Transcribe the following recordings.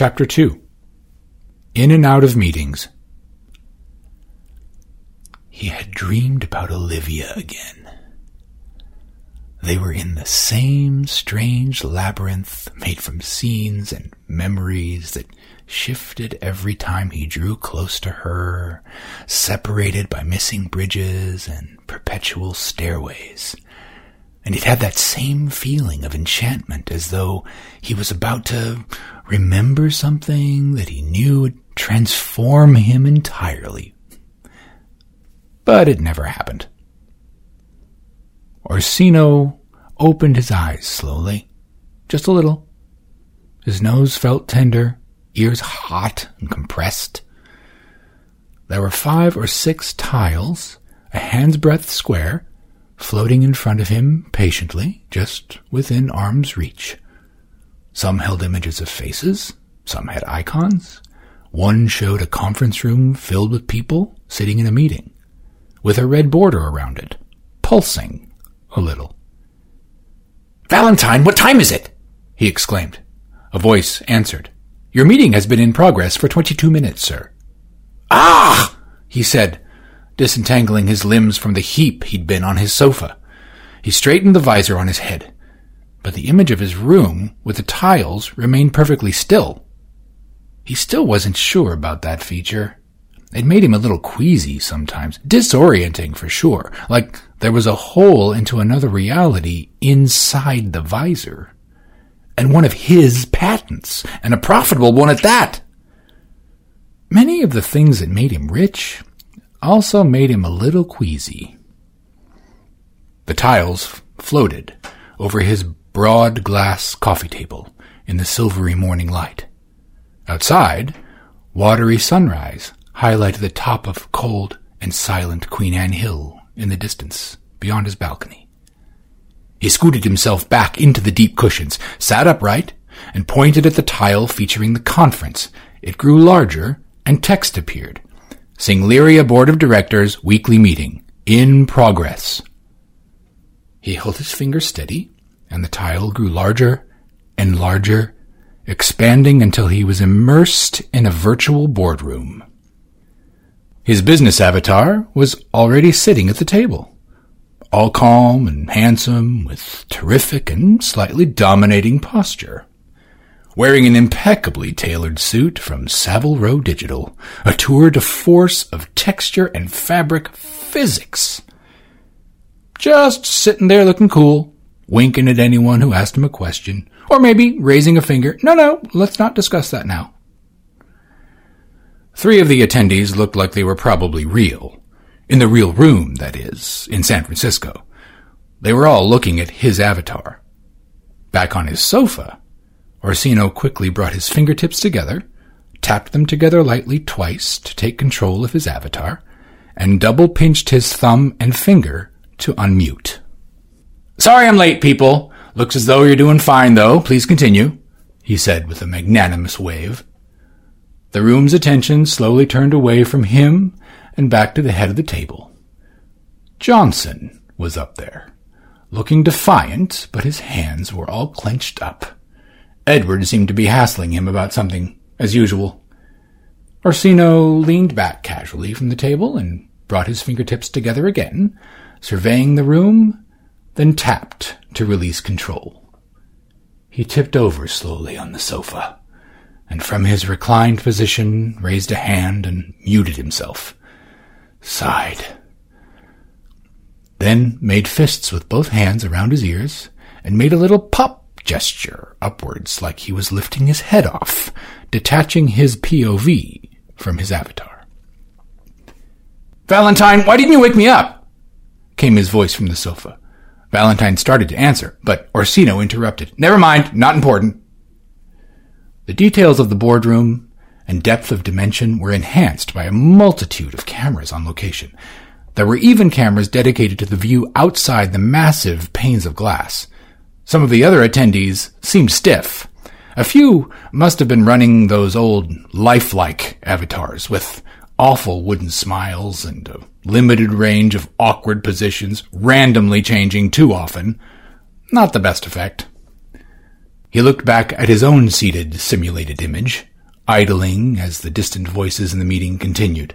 Chapter 2 In and Out of Meetings. He had dreamed about Olivia again. They were in the same strange labyrinth made from scenes and memories that shifted every time he drew close to her, separated by missing bridges and perpetual stairways. And it had that same feeling of enchantment as though he was about to remember something that he knew would transform him entirely. But it never happened. Orsino opened his eyes slowly, just a little. His nose felt tender, ears hot and compressed. There were five or six tiles, a hand's breadth square, floating in front of him patiently, just within arm's reach. Some held images of faces, some had icons. One showed a conference room filled with people sitting in a meeting, with a red border around it, pulsing a little. Valentine, what time is it? he exclaimed. A voice answered. Your meeting has been in progress for twenty-two minutes, sir. Ah! he said, disentangling his limbs from the heap he'd been on his sofa. He straightened the visor on his head, but the image of his room with the tiles remained perfectly still. He still wasn't sure about that feature. It made him a little queasy sometimes, disorienting for sure, like there was a hole into another reality inside the visor. And one of his patents, and a profitable one at that. Many of the things that made him rich also made him a little queasy. The tiles floated over his broad glass coffee table in the silvery morning light. Outside, watery sunrise highlighted the top of cold and silent Queen Anne Hill in the distance beyond his balcony. He scooted himself back into the deep cushions, sat upright, and pointed at the tile featuring the conference. It grew larger, and text appeared. Singleria Board of Directors Weekly Meeting. In progress. He held his finger steady, and the tile grew larger and larger, expanding until he was immersed in a virtual boardroom. His business avatar was already sitting at the table, all calm and handsome, with terrific and slightly dominating posture wearing an impeccably tailored suit from Savile Row Digital, a tour de force of texture and fabric physics. Just sitting there looking cool, winking at anyone who asked him a question, or maybe raising a finger. No, no, let's not discuss that now. Three of the attendees looked like they were probably real. In the real room, that is, in San Francisco. They were all looking at his avatar. Back on his sofa, Orsino quickly brought his fingertips together, tapped them together lightly twice to take control of his avatar, and double pinched his thumb and finger to unmute. Sorry I'm late, people. Looks as though you're doing fine, though. Please continue, he said with a magnanimous wave. The room's attention slowly turned away from him and back to the head of the table. Johnson was up there, looking defiant, but his hands were all clenched up. Edward seemed to be hassling him about something, as usual. Orsino leaned back casually from the table and brought his fingertips together again, surveying the room, then tapped to release control. He tipped over slowly on the sofa, and from his reclined position raised a hand and muted himself. Sighed. Then made fists with both hands around his ears, and made a little pop gesture upwards like he was lifting his head off, detaching his POV from his avatar. Valentine, why didn't you wake me up? came his voice from the sofa. Valentine started to answer, but Orsino interrupted. Never mind, not important. The details of the boardroom and depth of dimension were enhanced by a multitude of cameras on location. There were even cameras dedicated to the view outside the massive panes of glass. Some of the other attendees seemed stiff. A few must have been running those old lifelike avatars with awful wooden smiles and a limited range of awkward positions, randomly changing too often. Not the best effect. He looked back at his own seated, simulated image, idling as the distant voices in the meeting continued.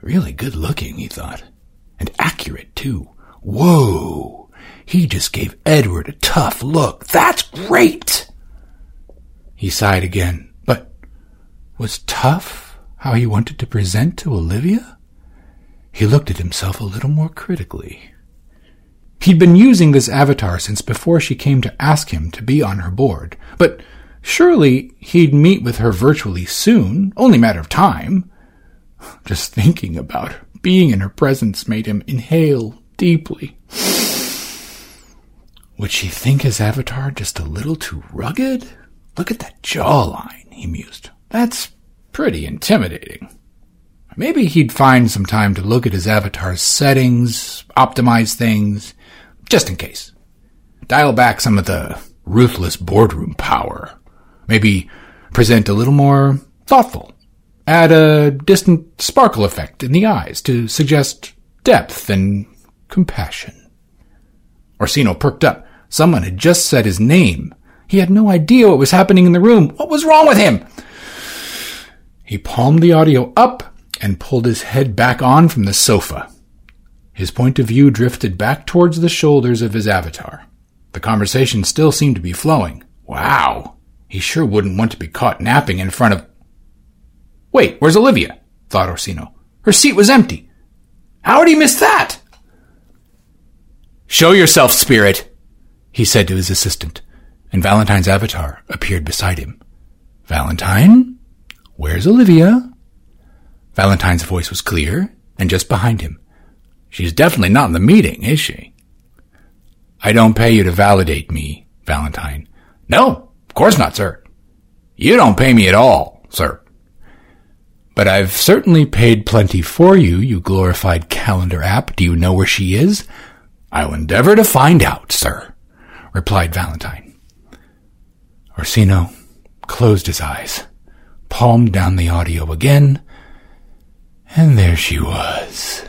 Really good looking, he thought. And accurate, too. Whoa! He just gave Edward a tough look. That's great! He sighed again. But was tough how he wanted to present to Olivia? He looked at himself a little more critically. He'd been using this avatar since before she came to ask him to be on her board, but surely he'd meet with her virtually soon, only matter of time. Just thinking about her, being in her presence made him inhale deeply. Would she think his avatar just a little too rugged? Look at that jawline, he mused. That's pretty intimidating. Maybe he'd find some time to look at his avatar's settings, optimize things, just in case. Dial back some of the ruthless boardroom power. Maybe present a little more thoughtful. Add a distant sparkle effect in the eyes to suggest depth and compassion. Orsino perked up. Someone had just said his name. He had no idea what was happening in the room. What was wrong with him? He palmed the audio up and pulled his head back on from the sofa. His point of view drifted back towards the shoulders of his avatar. The conversation still seemed to be flowing. Wow. He sure wouldn't want to be caught napping in front of. Wait, where's Olivia? thought Orsino. Her seat was empty. How would he miss that? Show yourself, spirit, he said to his assistant, and Valentine's avatar appeared beside him. Valentine? Where's Olivia? Valentine's voice was clear and just behind him. She's definitely not in the meeting, is she? I don't pay you to validate me, Valentine. No, of course not, sir. You don't pay me at all, sir. But I've certainly paid plenty for you, you glorified calendar app. Do you know where she is? I'll endeavor to find out, sir, replied Valentine. Orsino closed his eyes, palmed down the audio again, and there she was.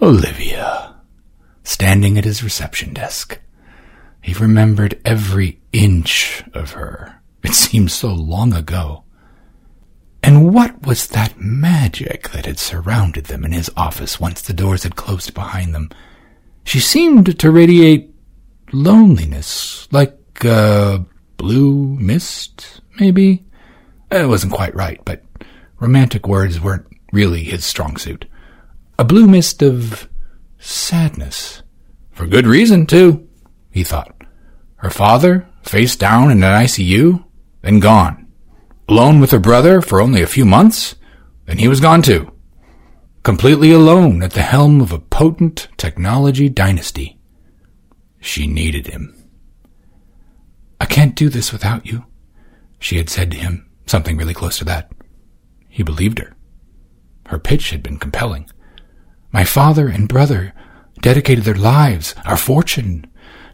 Olivia, standing at his reception desk. He remembered every inch of her. It seemed so long ago. And what was that magic that had surrounded them in his office once the doors had closed behind them? She seemed to radiate loneliness, like a blue mist, maybe? Eh, it wasn't quite right, but romantic words weren't really his strong suit a blue mist of sadness. For good reason, too, he thought. Her father, face down in an ICU, then gone. Alone with her brother for only a few months, then he was gone too. Completely alone at the helm of a potent technology dynasty. She needed him. I can't do this without you, she had said to him, something really close to that. He believed her. Her pitch had been compelling. My father and brother dedicated their lives, our fortune,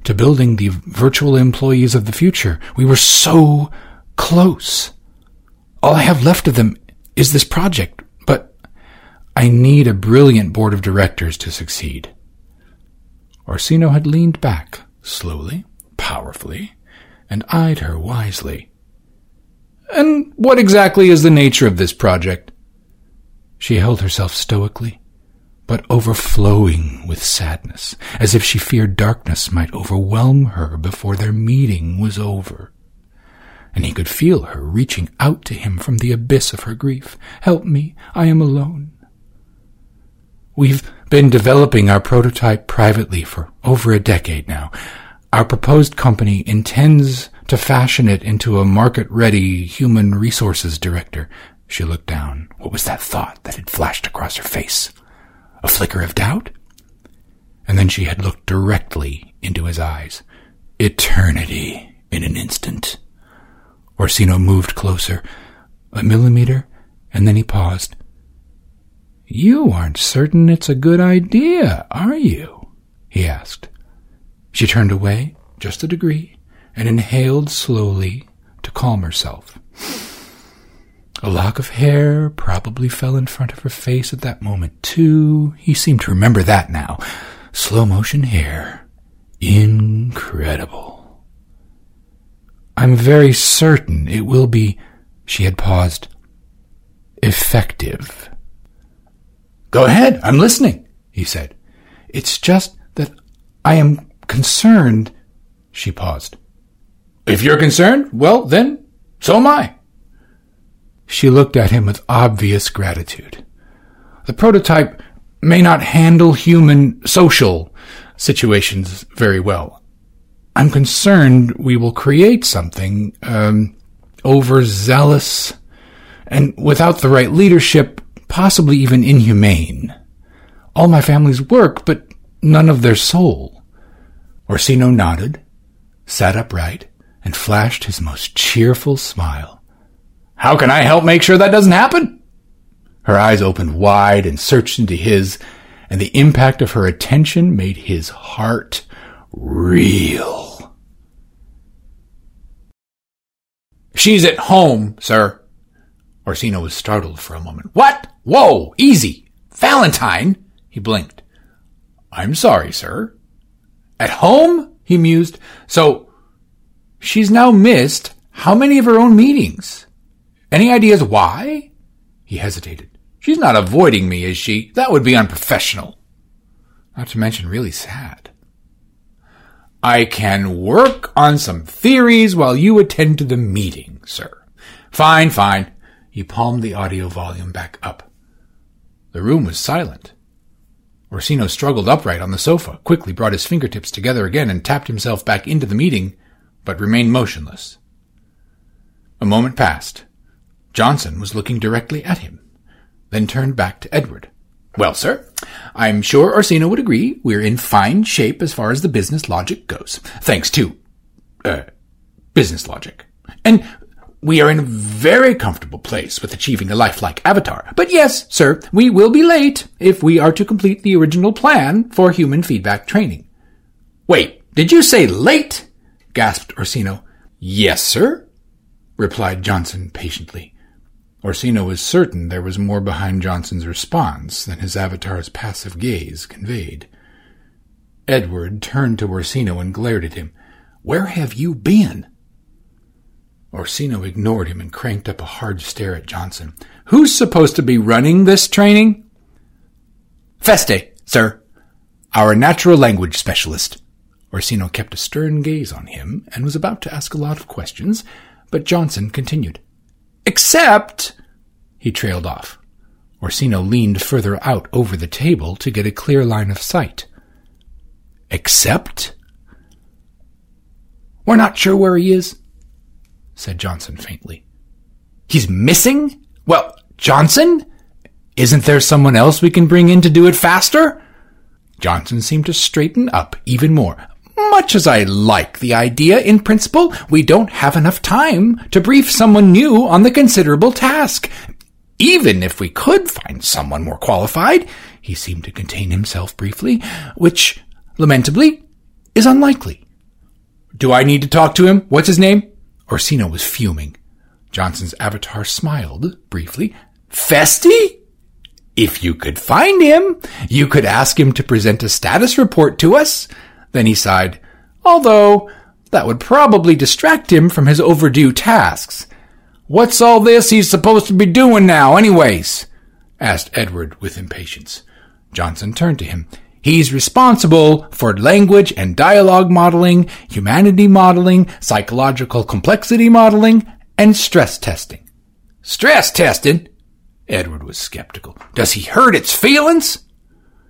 to building the virtual employees of the future. We were so close. All I have left of them is this project, but I need a brilliant board of directors to succeed. Orsino had leaned back, slowly, powerfully, and eyed her wisely. And what exactly is the nature of this project? She held herself stoically but overflowing with sadness, as if she feared darkness might overwhelm her before their meeting was over. And he could feel her reaching out to him from the abyss of her grief. Help me, I am alone. We've been developing our prototype privately for over a decade now. Our proposed company intends to fashion it into a market-ready human resources director. She looked down. What was that thought that had flashed across her face? A flicker of doubt? And then she had looked directly into his eyes. Eternity in an instant. Orsino moved closer, a millimeter, and then he paused. You aren't certain it's a good idea, are you? he asked. She turned away, just a degree, and inhaled slowly to calm herself. A lock of hair probably fell in front of her face at that moment, too. He seemed to remember that now. Slow motion hair. Incredible. I'm very certain it will be, she had paused, effective. Go ahead, I'm listening, he said. It's just that I am concerned, she paused. If you're concerned, well, then, so am I. She looked at him with obvious gratitude. The prototype may not handle human social situations very well. I'm concerned we will create something um, overzealous and without the right leadership, possibly even inhumane. All my family's work, but none of their soul. Orsino nodded, sat upright, and flashed his most cheerful smile. How can I help make sure that doesn't happen? Her eyes opened wide and searched into his, and the impact of her attention made his heart reel. She's at home, sir. Orsino was startled for a moment. What? Whoa, easy. Valentine? He blinked. I'm sorry, sir. At home? He mused. So, she's now missed how many of her own meetings? Any ideas why? He hesitated. She's not avoiding me, is she? That would be unprofessional. Not to mention really sad. I can work on some theories while you attend to the meeting, sir. Fine, fine. He palmed the audio volume back up. The room was silent. Orsino struggled upright on the sofa, quickly brought his fingertips together again, and tapped himself back into the meeting, but remained motionless. A moment passed. Johnson was looking directly at him, then turned back to Edward. Well, sir, I'm sure Orsino would agree we're in fine shape as far as the business logic goes, thanks to, uh, business logic. And we are in a very comfortable place with achieving a lifelike avatar. But yes, sir, we will be late if we are to complete the original plan for human feedback training. Wait, did you say late? gasped Orsino. Yes, sir, replied Johnson patiently. Orsino was certain there was more behind Johnson's response than his avatar's passive gaze conveyed. Edward turned to Orsino and glared at him. Where have you been? Orsino ignored him and cranked up a hard stare at Johnson. Who's supposed to be running this training? Feste, sir. Our natural language specialist. Orsino kept a stern gaze on him and was about to ask a lot of questions, but Johnson continued. Except, he trailed off. Orsino leaned further out over the table to get a clear line of sight. Except? We're not sure where he is, said Johnson faintly. He's missing? Well, Johnson? Isn't there someone else we can bring in to do it faster? Johnson seemed to straighten up even more. Much as I like the idea in principle, we don't have enough time to brief someone new on the considerable task. Even if we could find someone more qualified, he seemed to contain himself briefly, which, lamentably, is unlikely. Do I need to talk to him? What's his name? Orsino was fuming. Johnson's avatar smiled briefly. Feste? If you could find him, you could ask him to present a status report to us. Then he sighed. Although, that would probably distract him from his overdue tasks. What's all this he's supposed to be doing now, anyways? asked Edward with impatience. Johnson turned to him. He's responsible for language and dialogue modeling, humanity modeling, psychological complexity modeling, and stress testing. Stress testing? Edward was skeptical. Does he hurt its feelings?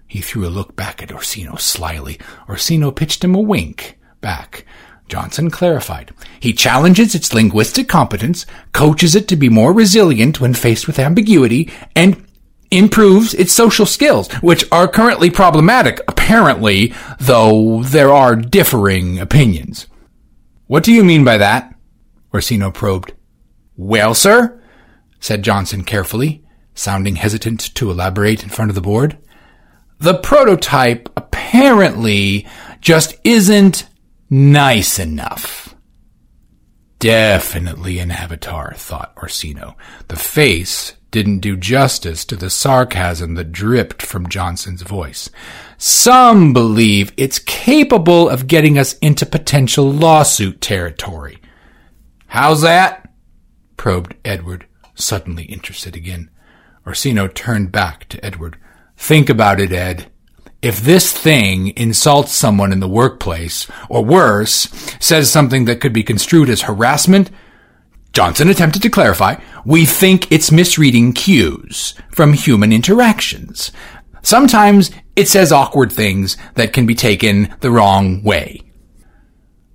He threw a look back at Orsino slyly. Orsino pitched him a wink back. Johnson clarified. He challenges its linguistic competence, coaches it to be more resilient when faced with ambiguity, and improves its social skills, which are currently problematic, apparently, though there are differing opinions. What do you mean by that? Orsino probed. Well, sir, said Johnson carefully, sounding hesitant to elaborate in front of the board. The prototype apparently just isn't nice enough. Definitely an avatar, thought Orsino. The face didn't do justice to the sarcasm that dripped from Johnson's voice. Some believe it's capable of getting us into potential lawsuit territory. How's that? probed Edward, suddenly interested again. Orsino turned back to Edward. Think about it, Ed. If this thing insults someone in the workplace, or worse, says something that could be construed as harassment, Johnson attempted to clarify, we think it's misreading cues from human interactions. Sometimes it says awkward things that can be taken the wrong way.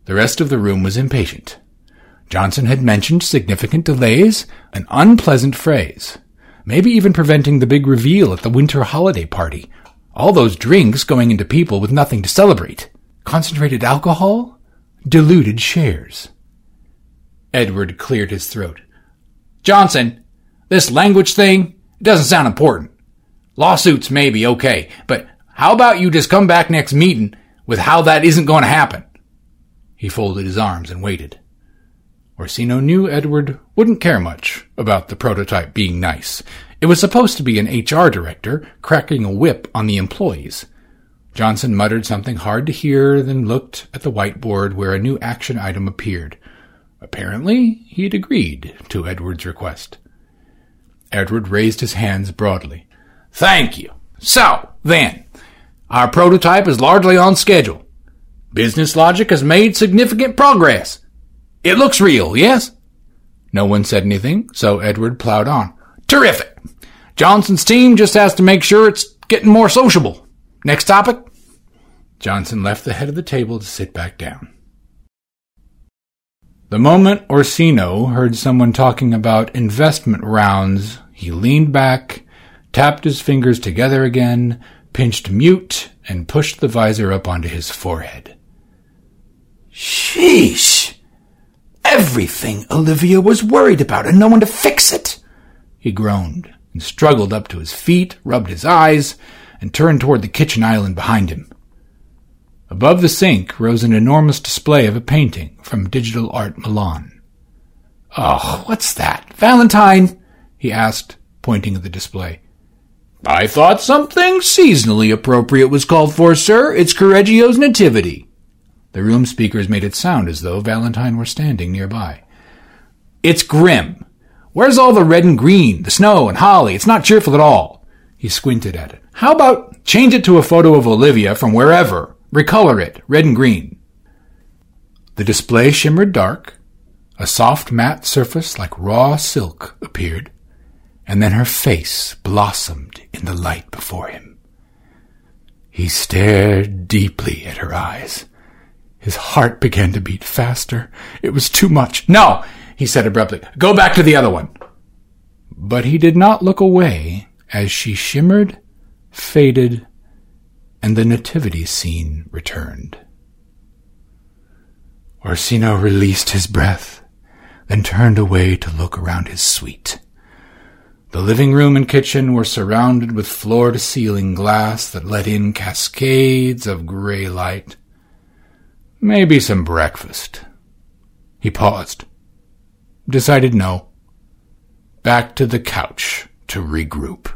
The rest of the room was impatient. Johnson had mentioned significant delays, an unpleasant phrase, maybe even preventing the big reveal at the winter holiday party. All those drinks going into people with nothing to celebrate. Concentrated alcohol? Diluted shares. Edward cleared his throat. Johnson, this language thing doesn't sound important. Lawsuits may be okay, but how about you just come back next meeting with how that isn't going to happen? He folded his arms and waited. Orsino knew Edward wouldn't care much about the prototype being nice. It was supposed to be an HR director cracking a whip on the employees. Johnson muttered something hard to hear, then looked at the whiteboard where a new action item appeared. Apparently, he had agreed to Edward's request. Edward raised his hands broadly. Thank you. So, then, our prototype is largely on schedule. Business logic has made significant progress. It looks real, yes? No one said anything, so Edward plowed on. Terrific. Johnson's team just has to make sure it's getting more sociable. Next topic? Johnson left the head of the table to sit back down. The moment Orsino heard someone talking about investment rounds, he leaned back, tapped his fingers together again, pinched mute, and pushed the visor up onto his forehead. Sheesh! Everything Olivia was worried about and no one to fix it! He groaned and struggled up to his feet, rubbed his eyes, and turned toward the kitchen island behind him. Above the sink rose an enormous display of a painting from Digital Art Milan. Oh, what's that? Valentine? he asked, pointing at the display. I thought something seasonally appropriate was called for, sir. It's Correggio's nativity. The room speakers made it sound as though Valentine were standing nearby. It's grim. Where's all the red and green, the snow and holly? It's not cheerful at all. He squinted at it. How about change it to a photo of Olivia from wherever? Recolor it, red and green. The display shimmered dark. A soft matte surface like raw silk appeared, and then her face blossomed in the light before him. He stared deeply at her eyes. His heart began to beat faster. It was too much. No, he said abruptly. Go back to the other one. But he did not look away as she shimmered, faded, and the nativity scene returned. Orsino released his breath, then turned away to look around his suite. The living room and kitchen were surrounded with floor to ceiling glass that let in cascades of gray light. Maybe some breakfast. He paused. Decided no. Back to the couch to regroup.